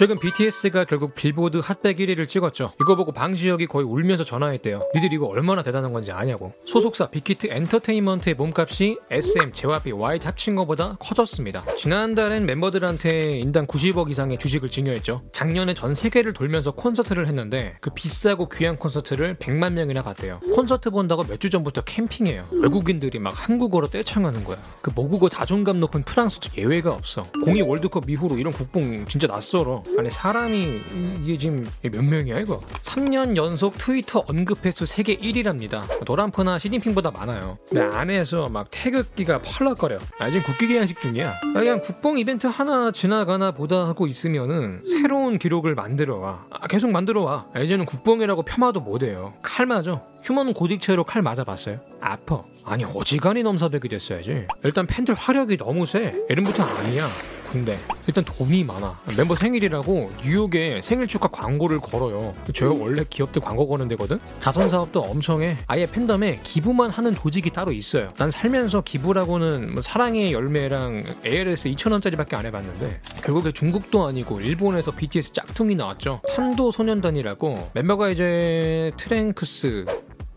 최근 BTS가 결국 빌보드 핫백 1위를 찍었죠. 이거 보고 방시혁이 거의 울면서 전화했대요. 니들 이거 얼마나 대단한 건지 아냐고. 소속사 빅히트 엔터테인먼트의 몸값이 SM, JYP, YG 합친 것보다 커졌습니다. 지난달엔 멤버들한테 인당 90억 이상의 주식을 증여했죠. 작년에 전 세계를 돌면서 콘서트를 했는데 그 비싸고 귀한 콘서트를 100만 명이나 봤대요. 콘서트 본다고 몇 주 전부터 캠핑해요. 외국인들이 막 한국어로 떼창하는 거야. 그 모국어 자존감 높은 프랑스도 예외가 없어. 공이 월드컵 이후로 이런 국뽕 진짜 낯설어. 아니 사람이 이게 지금 몇 명이야 이거? 3년 연속 트위터 언급 횟수 세계 1위랍니다. 노란프나 시진핑보다 많아요. 내 안에서 막 태극기가 펄럭거려. 아 지금 국기 개양식 중이야. 아, 그냥 국뽕 이벤트 하나 지나가나 보다 하고 있으면은 새로운 기록을 만들어 와. 아, 계속 만들어 와. 아, 이제는 국뽕이라고 폄하도 못해요. 칼 맞아. 휴먼 고딕체로 칼 맞아봤어요? 아퍼. 아니 어지간히 넘사벽이 됐어야지. 일단 팬들 화력이 너무 세. 이름부터 아니야. 군대. 일단 돈이 많아. 멤버 생일이라고 뉴욕에 생일 축하 광고를 걸어요. 저 원래 기업들 광고 거는 데거든? 자선 사업도 엄청 해. 아예 팬덤에 기부만 하는 조직이 따로 있어요. 난 살면서 기부라고는 뭐 사랑의 열매랑 ALS 2,000원짜리밖에 안 해봤는데 결국에 중국도 아니고 일본에서 BTS 짝퉁이 나왔죠. 탄도 소년단이라고 멤버가 이제 트랭크스,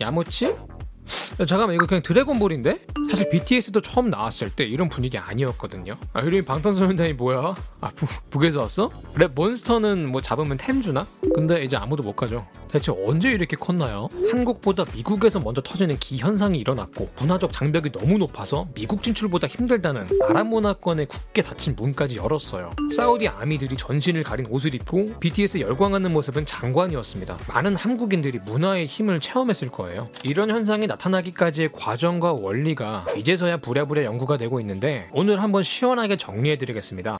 야모치? 야, 잠깐만 이거 그냥 드래곤볼인데? 사실 BTS도 처음 나왔을 때 이런 분위기 아니었거든요. 아 이름이 방탄소년단이 뭐야? 아 부, 북에서 왔어? 랩 몬스터는 뭐 잡으면 템 주나? 근데 이제 아무도 못 가죠. 대체 언제 이렇게 컸나요? 한국보다 미국에서 먼저 터지는 기현상이 일어났고 문화적 장벽이 너무 높아서 미국 진출보다 힘들다는 아랍 문화권에 굳게 닫힌 문까지 열었어요. 사우디 아미들이 전신을 가린 옷을 입고 BTS 열광하는 모습은 장관이었습니다. 많은 한국인들이 문화의 힘을 체험했을 거예요. 이런 현상이 나타나기까지의 과정과 원리가 이제서야 부랴부랴 연구가 되고 있는데 오늘 한번 시원하게 정리해드리겠습니다.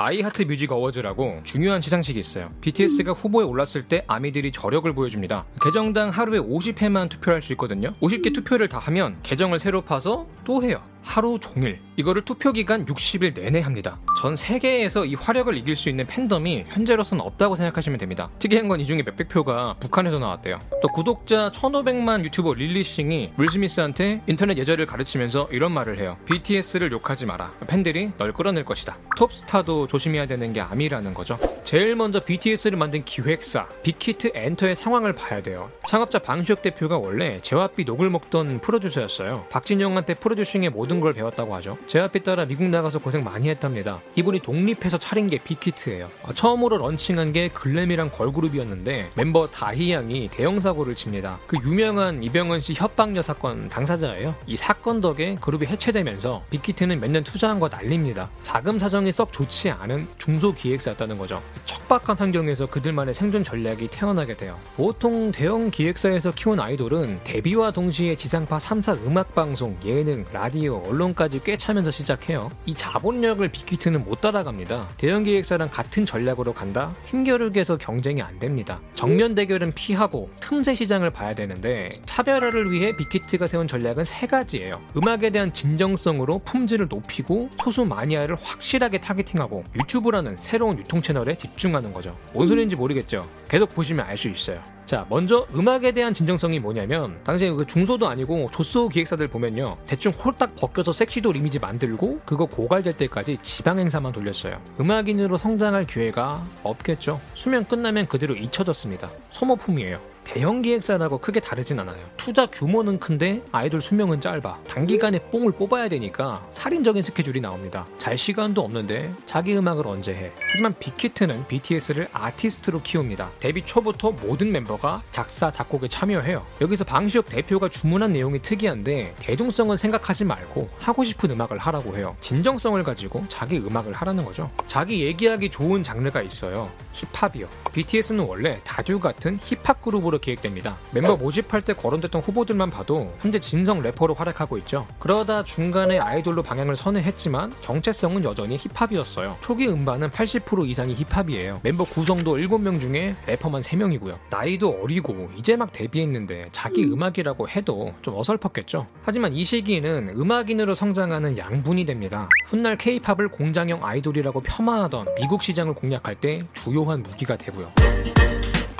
iHeart Music Awards라고 중요한 시상식이 있어요. BTS가 후보에 올랐을 때 아미들이 저력을 보여줍니다. 계정당 하루에 50회만 투표할 수 있거든요. 50개 투표를 다 하면 계정을 새로 파서 또 해요. 하루 종일 이거를 투표 기간 60일 내내 합니다. 전 세계에서 이 화력을 이길 수 있는 팬덤이 현재로서는 없다고 생각하시면 됩니다. 특이한 건 이 중에 몇백 표가 북한에서 나왔대요. 또 구독자 1,500만 유튜버 릴리 싱이 윌 스미스한테 인터넷 예절을 가르치면서 이런 말을 해요. BTS를 욕하지 마라. 팬들이 널 끌어낼 것이다. 톱스타도 조심해야 되는 게 아미라는 거죠. 제일 먼저 BTS를 만든 기획사 빅히트 엔터의 상황을 봐야 돼요. 창업자 방시혁 대표가 원래 JYP 녹을 먹던 프로듀서였어요. 박진영한테 프로듀싱의 모든 걸 배웠다고 하죠. JYP 따라 미국 나가서 고생 많이 했답니다. 이분이 독립해서 차린 게 빅히트예요. 아, 처음으로 launching한 게 글램이란 걸그룹이었는데 멤버 다희 양이 대형 사고를 칩니다. 그 유명한 이병헌 씨 협박녀 사건 당사자예요. 이 사건 덕에 그룹이 해체되면서 빅히트는 몇 년 투자한 거 날립니다. 자금 사정이 썩 좋지 않은 중소 기획사였다는 거죠. 척박한 환경에서 그들만의 생존 전략이 태어나게 돼요. 보통 대형 기획사에서 키운 아이돌은 데뷔와 동시에 지상파 3사 음악 방송, 예능, 라디오, 언론까지 꿰차면서 시작해요. 이 자본력을 빅히트는 못 따라갑니다. 대형 기획사랑 같은 전략으로 간다? 힘겨루기에서 경쟁이 안 됩니다. 정면 대결은 피하고 틈새 시장을 봐야 되는데 차별화를 위해 빅히트가 세운 전략은 세 가지예요. 음악에 대한 진정성으로 품질을 높이고 소수 마니아를 확실하게 targeting하고 유튜브라는 새로운 유통 채널에 집중하는 거죠. 뭔 소리인지 모르겠죠. 계속 보시면 알 수 있어요. 자, 먼저 음악에 대한 진정성이 뭐냐면 당시에 그 중소도 아니고 좆소 기획사들 보면요. 대충 홀딱 벗겨서 섹시돌 이미지 만들고 그거 고갈될 때까지 지방 행사만 돌렸어요. 음악인으로 성장할 기회가 없겠죠. 수명 끝나면 그대로 잊혀졌습니다. 소모품이에요. 대형 기획사라고 크게 다르진 않아요. 투자 규모는 큰데 아이돌 수명은 짧아. 단기간에 뽕을 뽑아야 되니까 살인적인 스케줄이 나옵니다. 잘 시간도 없는데 자기 음악을 언제 해. 하지만 빅히트는 BTS를 아티스트로 키웁니다. 데뷔 초부터 모든 멤버가 작사, 작곡에 참여해요. 여기서 방시혁 대표가 주문한 내용이 특이한데 대중성은 생각하지 말고 하고 싶은 음악을 하라고 해요. 진정성을 가지고 자기 음악을 하라는 거죠. 자기 얘기하기 좋은 장르가 있어요. 힙합이요. BTS는 원래 다듀 같은 힙합 그룹으로 기획됩니다. 멤버 모집할 때 거론됐던 후보들만 봐도 현재 진성 래퍼로 활약하고 있죠. 그러다 중간에 아이돌로 방향을 선회했지만 정체성은 여전히 힙합이었어요. 초기 음반은 80% 이상이 힙합이에요. 멤버 구성도 7명 중에 래퍼만 3명이고요. 나이도 어리고 이제 막 데뷔했는데 자기 음악이라고 해도 좀 어설펐겠죠. 하지만 이 시기에는 음악인으로 성장하는 양분이 됩니다. 훗날 K-팝을 공장형 아이돌이라고 폄하하던 미국 시장을 공략할 때 주요 한 무기가 되고요.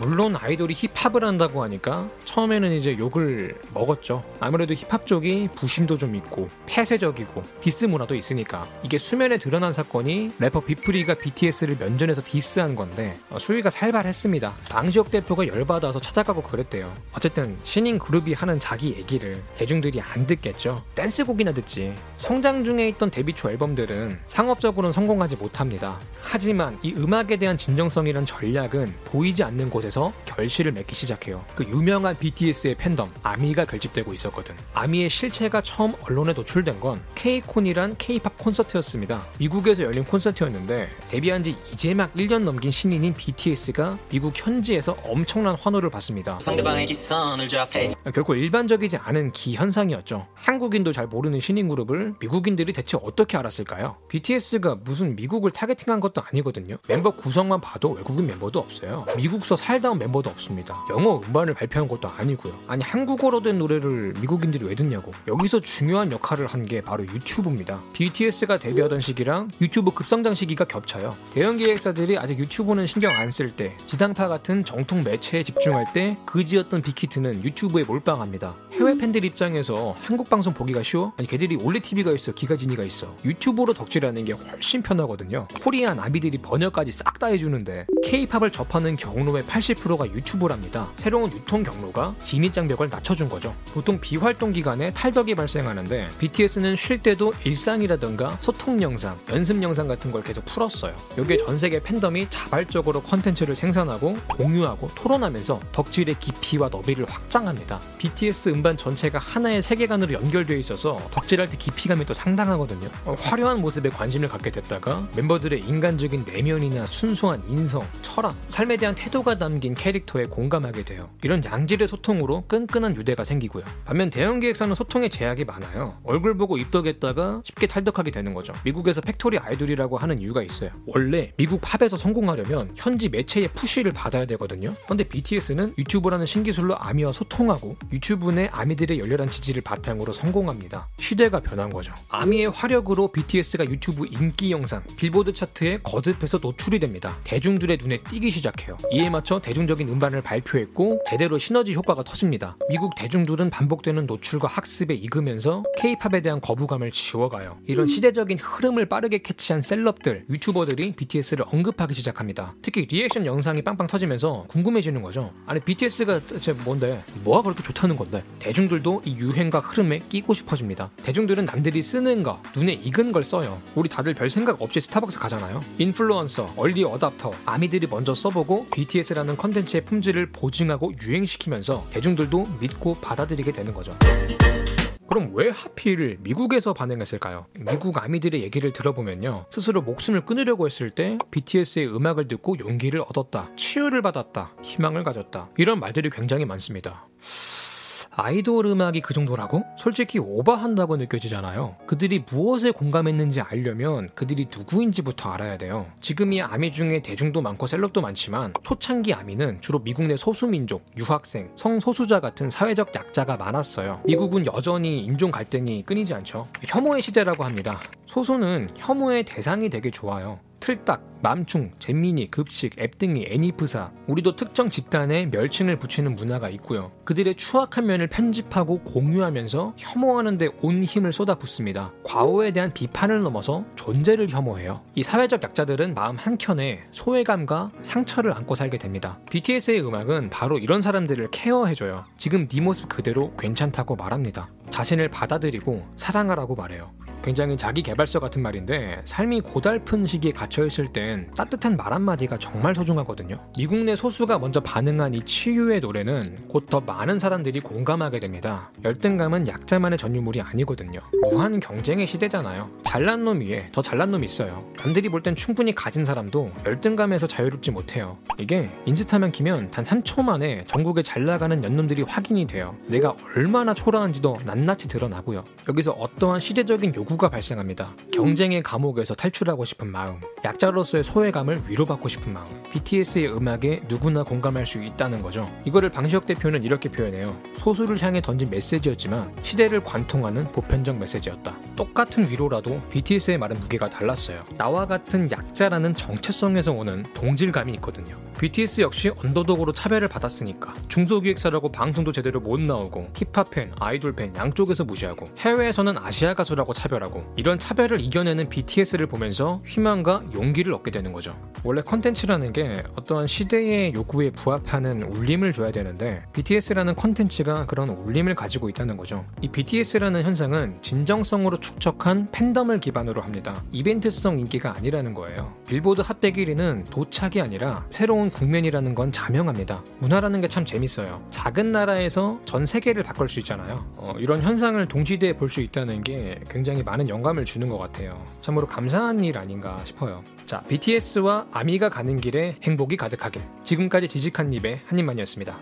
물론 아이돌이 힙합을 한다고 하니까 처음에는 이제 욕을 먹었죠. 아무래도 힙합 쪽이 부심도 좀 있고 폐쇄적이고 디스 문화도 있으니까 이게 수면에 드러난 사건이 래퍼 비프리가 BTS를 면전에서 디스한 건데 어, 수위가 살발했습니다. 방시혁 대표가 열받아서 찾아가고 그랬대요. 어쨌든 신인 그룹이 하는 자기 얘기를 대중들이 안 듣겠죠. 댄스곡이나 듣지. 성장 중에 있던 데뷔 초 앨범들은 상업적으로는 성공하지 못합니다. 하지만 이 음악에 대한 진정성이란 전략은 보이지 않는 곳에서 결실을 맺기 시작해요. 그 유명한 BTS의 팬덤 아미가 결집되고 있었거든. 아미의 실체가 처음 언론에 노출된 건 KCON이란 K-팝 콘서트였습니다. 미국에서 열린 콘서트였는데 데뷔한 지 이제 막 1년 넘긴 신인인 BTS가 미국 현지에서 엄청난 환호를 받습니다. 제압해 결코 일반적이지 않은 기현상이었죠. 한국인도 잘 모르는 신인 그룹을 미국인들이 대체 어떻게 알았을까요? BTS가 무슨 미국을 targeting한 것도 아니거든요. 멤버 구성만 봐도 외국인 멤버도 없어요. 미국서 살다 온 멤버도 없습니다. 영어 음반을 발표한 것도 아니고요. 아니 한국어로 된 노래를 미국인들이 왜 듣냐고. 여기서 중요한 역할을 한 게 바로 유튜브입니다. BTS가 데뷔하던 시기랑 유튜브 급성장 시기가 겹쳐요. 대형 기획사들이 아직 유튜브는 신경 안 쓸 때, 지상파 같은 정통 매체에 집중할 때 그지였던 빅히트는 유튜브에 몰빵합니다. 해외 팬들 입장에서 한국 방송 보기가 쉬워? 아니 걔들이 올레 TV가 있어, 기가지니가 있어. 유튜브로 덕질하는 게 훨씬 편하거든요. Korean 아미들이 번역까지 싹 다 해주는데 K-팝을 접하는 경로의 80%가 유튜브랍니다. 새로운 유통 경로가 진입장벽을 낮춰준 거죠. 보통 비활동 기간에 탈덕이 발생하는데 BTS는 쉴 때도 일상이라던가 소통 영상, 연습 영상 같은 걸 계속 풀었어요. 여기에 전 세계 팬덤이 자발적으로 컨텐츠를 생산하고 공유하고 토론하면서 덕질의 깊이와 너비를 확장합니다. BTS 음반 전체가 하나의 세계관으로 연결되어 있어서 덕질할 때 깊이감이 또 상당하거든요. 어, 화려한 모습에 관심을 갖게 됐다가 멤버들의 인간적인 내면이나 순수한 인성, 철학, 삶에 대한 태도가 담긴 캐릭터에 공감하게 돼요. 이런 양질의 소통으로 끈끈한 유대가 생기고요. 반면 대형 기획사는 소통에 제약이 많아요. 얼굴 보고 입덕했다가 쉽게 탈덕하게 되는 거죠. 미국에서 factory idol이라고 하는 이유가 있어요. 원래 미국 팝에서 성공하려면 현지 매체의 push를 받아야 되거든요. 근데 BTS는 유튜브라는 신기술로 아미와 소통하고 유튜브 내 아미들의 열렬한 지지를 바탕으로 성공합니다. 시대가 변한 거죠. 아미의 화력으로 BTS가 유튜브 인기 영상, 빌보드 차트에 거듭해서 노출이 됩니다. 대중들의 눈에 띄기 시작해요. 이에 맞춰 대중적인 음반을 발표했고 제대로 시너지 효과가 터집니다. 미국 대중들은 반복되는 노출과 학습에 익으면서 K-팝에 대한 거부감을 지워가요. 이런 시대적인 흐름을 빠르게 캐치한 셀럽들, 유튜버들이 BTS를 언급하기 시작합니다. 특히 리액션 영상이 빵빵 터지면서 궁금해지는 거죠. 아니 BTS가 대체 뭔데? 뭐가 그렇게 좋다는 건데? 대중들도 이 유행과 흐름에 끼고 싶어집니다. 대중들은 남들이 쓰는 거, 눈에 익은 걸 써요. 우리 다들 별 생각 없이 스타벅스 가잖아요. 인플루언서, 얼리 어답터, 아미들이 먼저 써보고 BTS라는 컨텐츠의 품질을 보증하고 유행시키면서 대중들도 믿고 받아들이게 되는 거죠. 그럼 왜 하필 미국에서 반응했을까요? 미국 아미들의 얘기를 들어보면요. 스스로 목숨을 끊으려고 했을 때 BTS의 음악을 듣고 용기를 얻었다. 치유를 받았다. 희망을 가졌다. 이런 말들이 굉장히 많습니다. 아이돌 음악이 그 정도라고? 솔직히 오버한다고 느껴지잖아요. 그들이 무엇에 공감했는지 알려면 그들이 누구인지부터 알아야 돼요. 지금이 아미 중에 대중도 많고 셀럽도 많지만 초창기 아미는 주로 미국 내 소수민족, 유학생, 성소수자 같은 사회적 약자가 많았어요. 미국은 여전히 인종 갈등이 끊이지 않죠. 혐오의 시대라고 합니다. 소수는 혐오의 대상이 되기 좋아요. 틀딱, 맘충, 잼민이, 급식, 앱등이, 애니프사 우리도 특정 집단에 멸칭을 붙이는 문화가 있고요. 그들의 추악한 면을 편집하고 공유하면서 혐오하는 데 온 힘을 쏟아붓습니다. 과오에 대한 비판을 넘어서 존재를 혐오해요. 이 사회적 약자들은 마음 한켠에 소외감과 상처를 안고 살게 됩니다. BTS의 음악은 바로 이런 사람들을 케어해줘요. 지금 네 모습 그대로 괜찮다고 말합니다. 자신을 받아들이고 사랑하라고 말해요. 굉장히 자기 개발서 같은 말인데 삶이 고달픈 시기에 갇혀 있을 땐 따뜻한 말 한마디가 정말 소중하거든요. 미국 내 소수가 먼저 반응한 이 치유의 노래는 곧 더 많은 사람들이 공감하게 됩니다. 열등감은 약자만의 전유물이 아니거든요. 무한 경쟁의 시대잖아요. 잘난 놈 위에 더 잘난 놈이 있어요. 남들이 볼 땐 충분히 가진 사람도 열등감에서 자유롭지 못해요. 이게 인스타만 키면 단 3초 만에 전국에 잘 나가는 연놈들이 확인이 돼요. 내가 얼마나 초라한지도 낱낱이 드러나고요. 여기서 어떠한 시대적인 요구 기구가 발생합니다. 경쟁의 감옥에서 탈출하고 싶은 마음, 약자로서의 소외감을 위로받고 싶은 마음. BTS의 음악에 누구나 공감할 수 있다는 거죠. 이거를 방시혁 대표는 이렇게 표현해요. 소수를 향해 던진 메시지였지만 시대를 관통하는 보편적 메시지였다. 똑같은 위로라도 BTS의 말은 무게가 달랐어요. 나와 같은 약자라는 정체성에서 오는 동질감이 있거든요. BTS 역시 언더독으로 차별을 받았으니까 중소기획사라고 방송도 제대로 못 나오고 힙합 팬, 아이돌 팬 양쪽에서 무시하고 해외에서는 아시아 가수라고 차별 하고 이런 차별을 이겨내는 BTS를 보면서 희망과 용기를 얻게 되는 거죠. 원래 컨텐츠라는 게 어떠한 시대의 요구에 부합하는 울림을 줘야 되는데 BTS라는 컨텐츠가 그런 울림을 가지고 있다는 거죠. 이 BTS라는 현상은 진정성으로 축적한 팬덤을 기반으로 합니다. 이벤트성 인기가 아니라는 거예요. 빌보드 핫 100 1위는 도착이 아니라 새로운 국면이라는 건 자명합니다. 문화라는 게 참 재밌어요. 작은 나라에서 전 세계를 바꿀 수 있잖아요. 어, 이런 현상을 동시대에 볼 수 있다는 게 굉장히 많은 영감을 주는 것 같아요. 참으로 감사한 일 아닌가 싶어요. 자, BTS와 아미가 가는 길에 행복이 가득하길. 지금까지 지식 한입의 한입만이었습니다.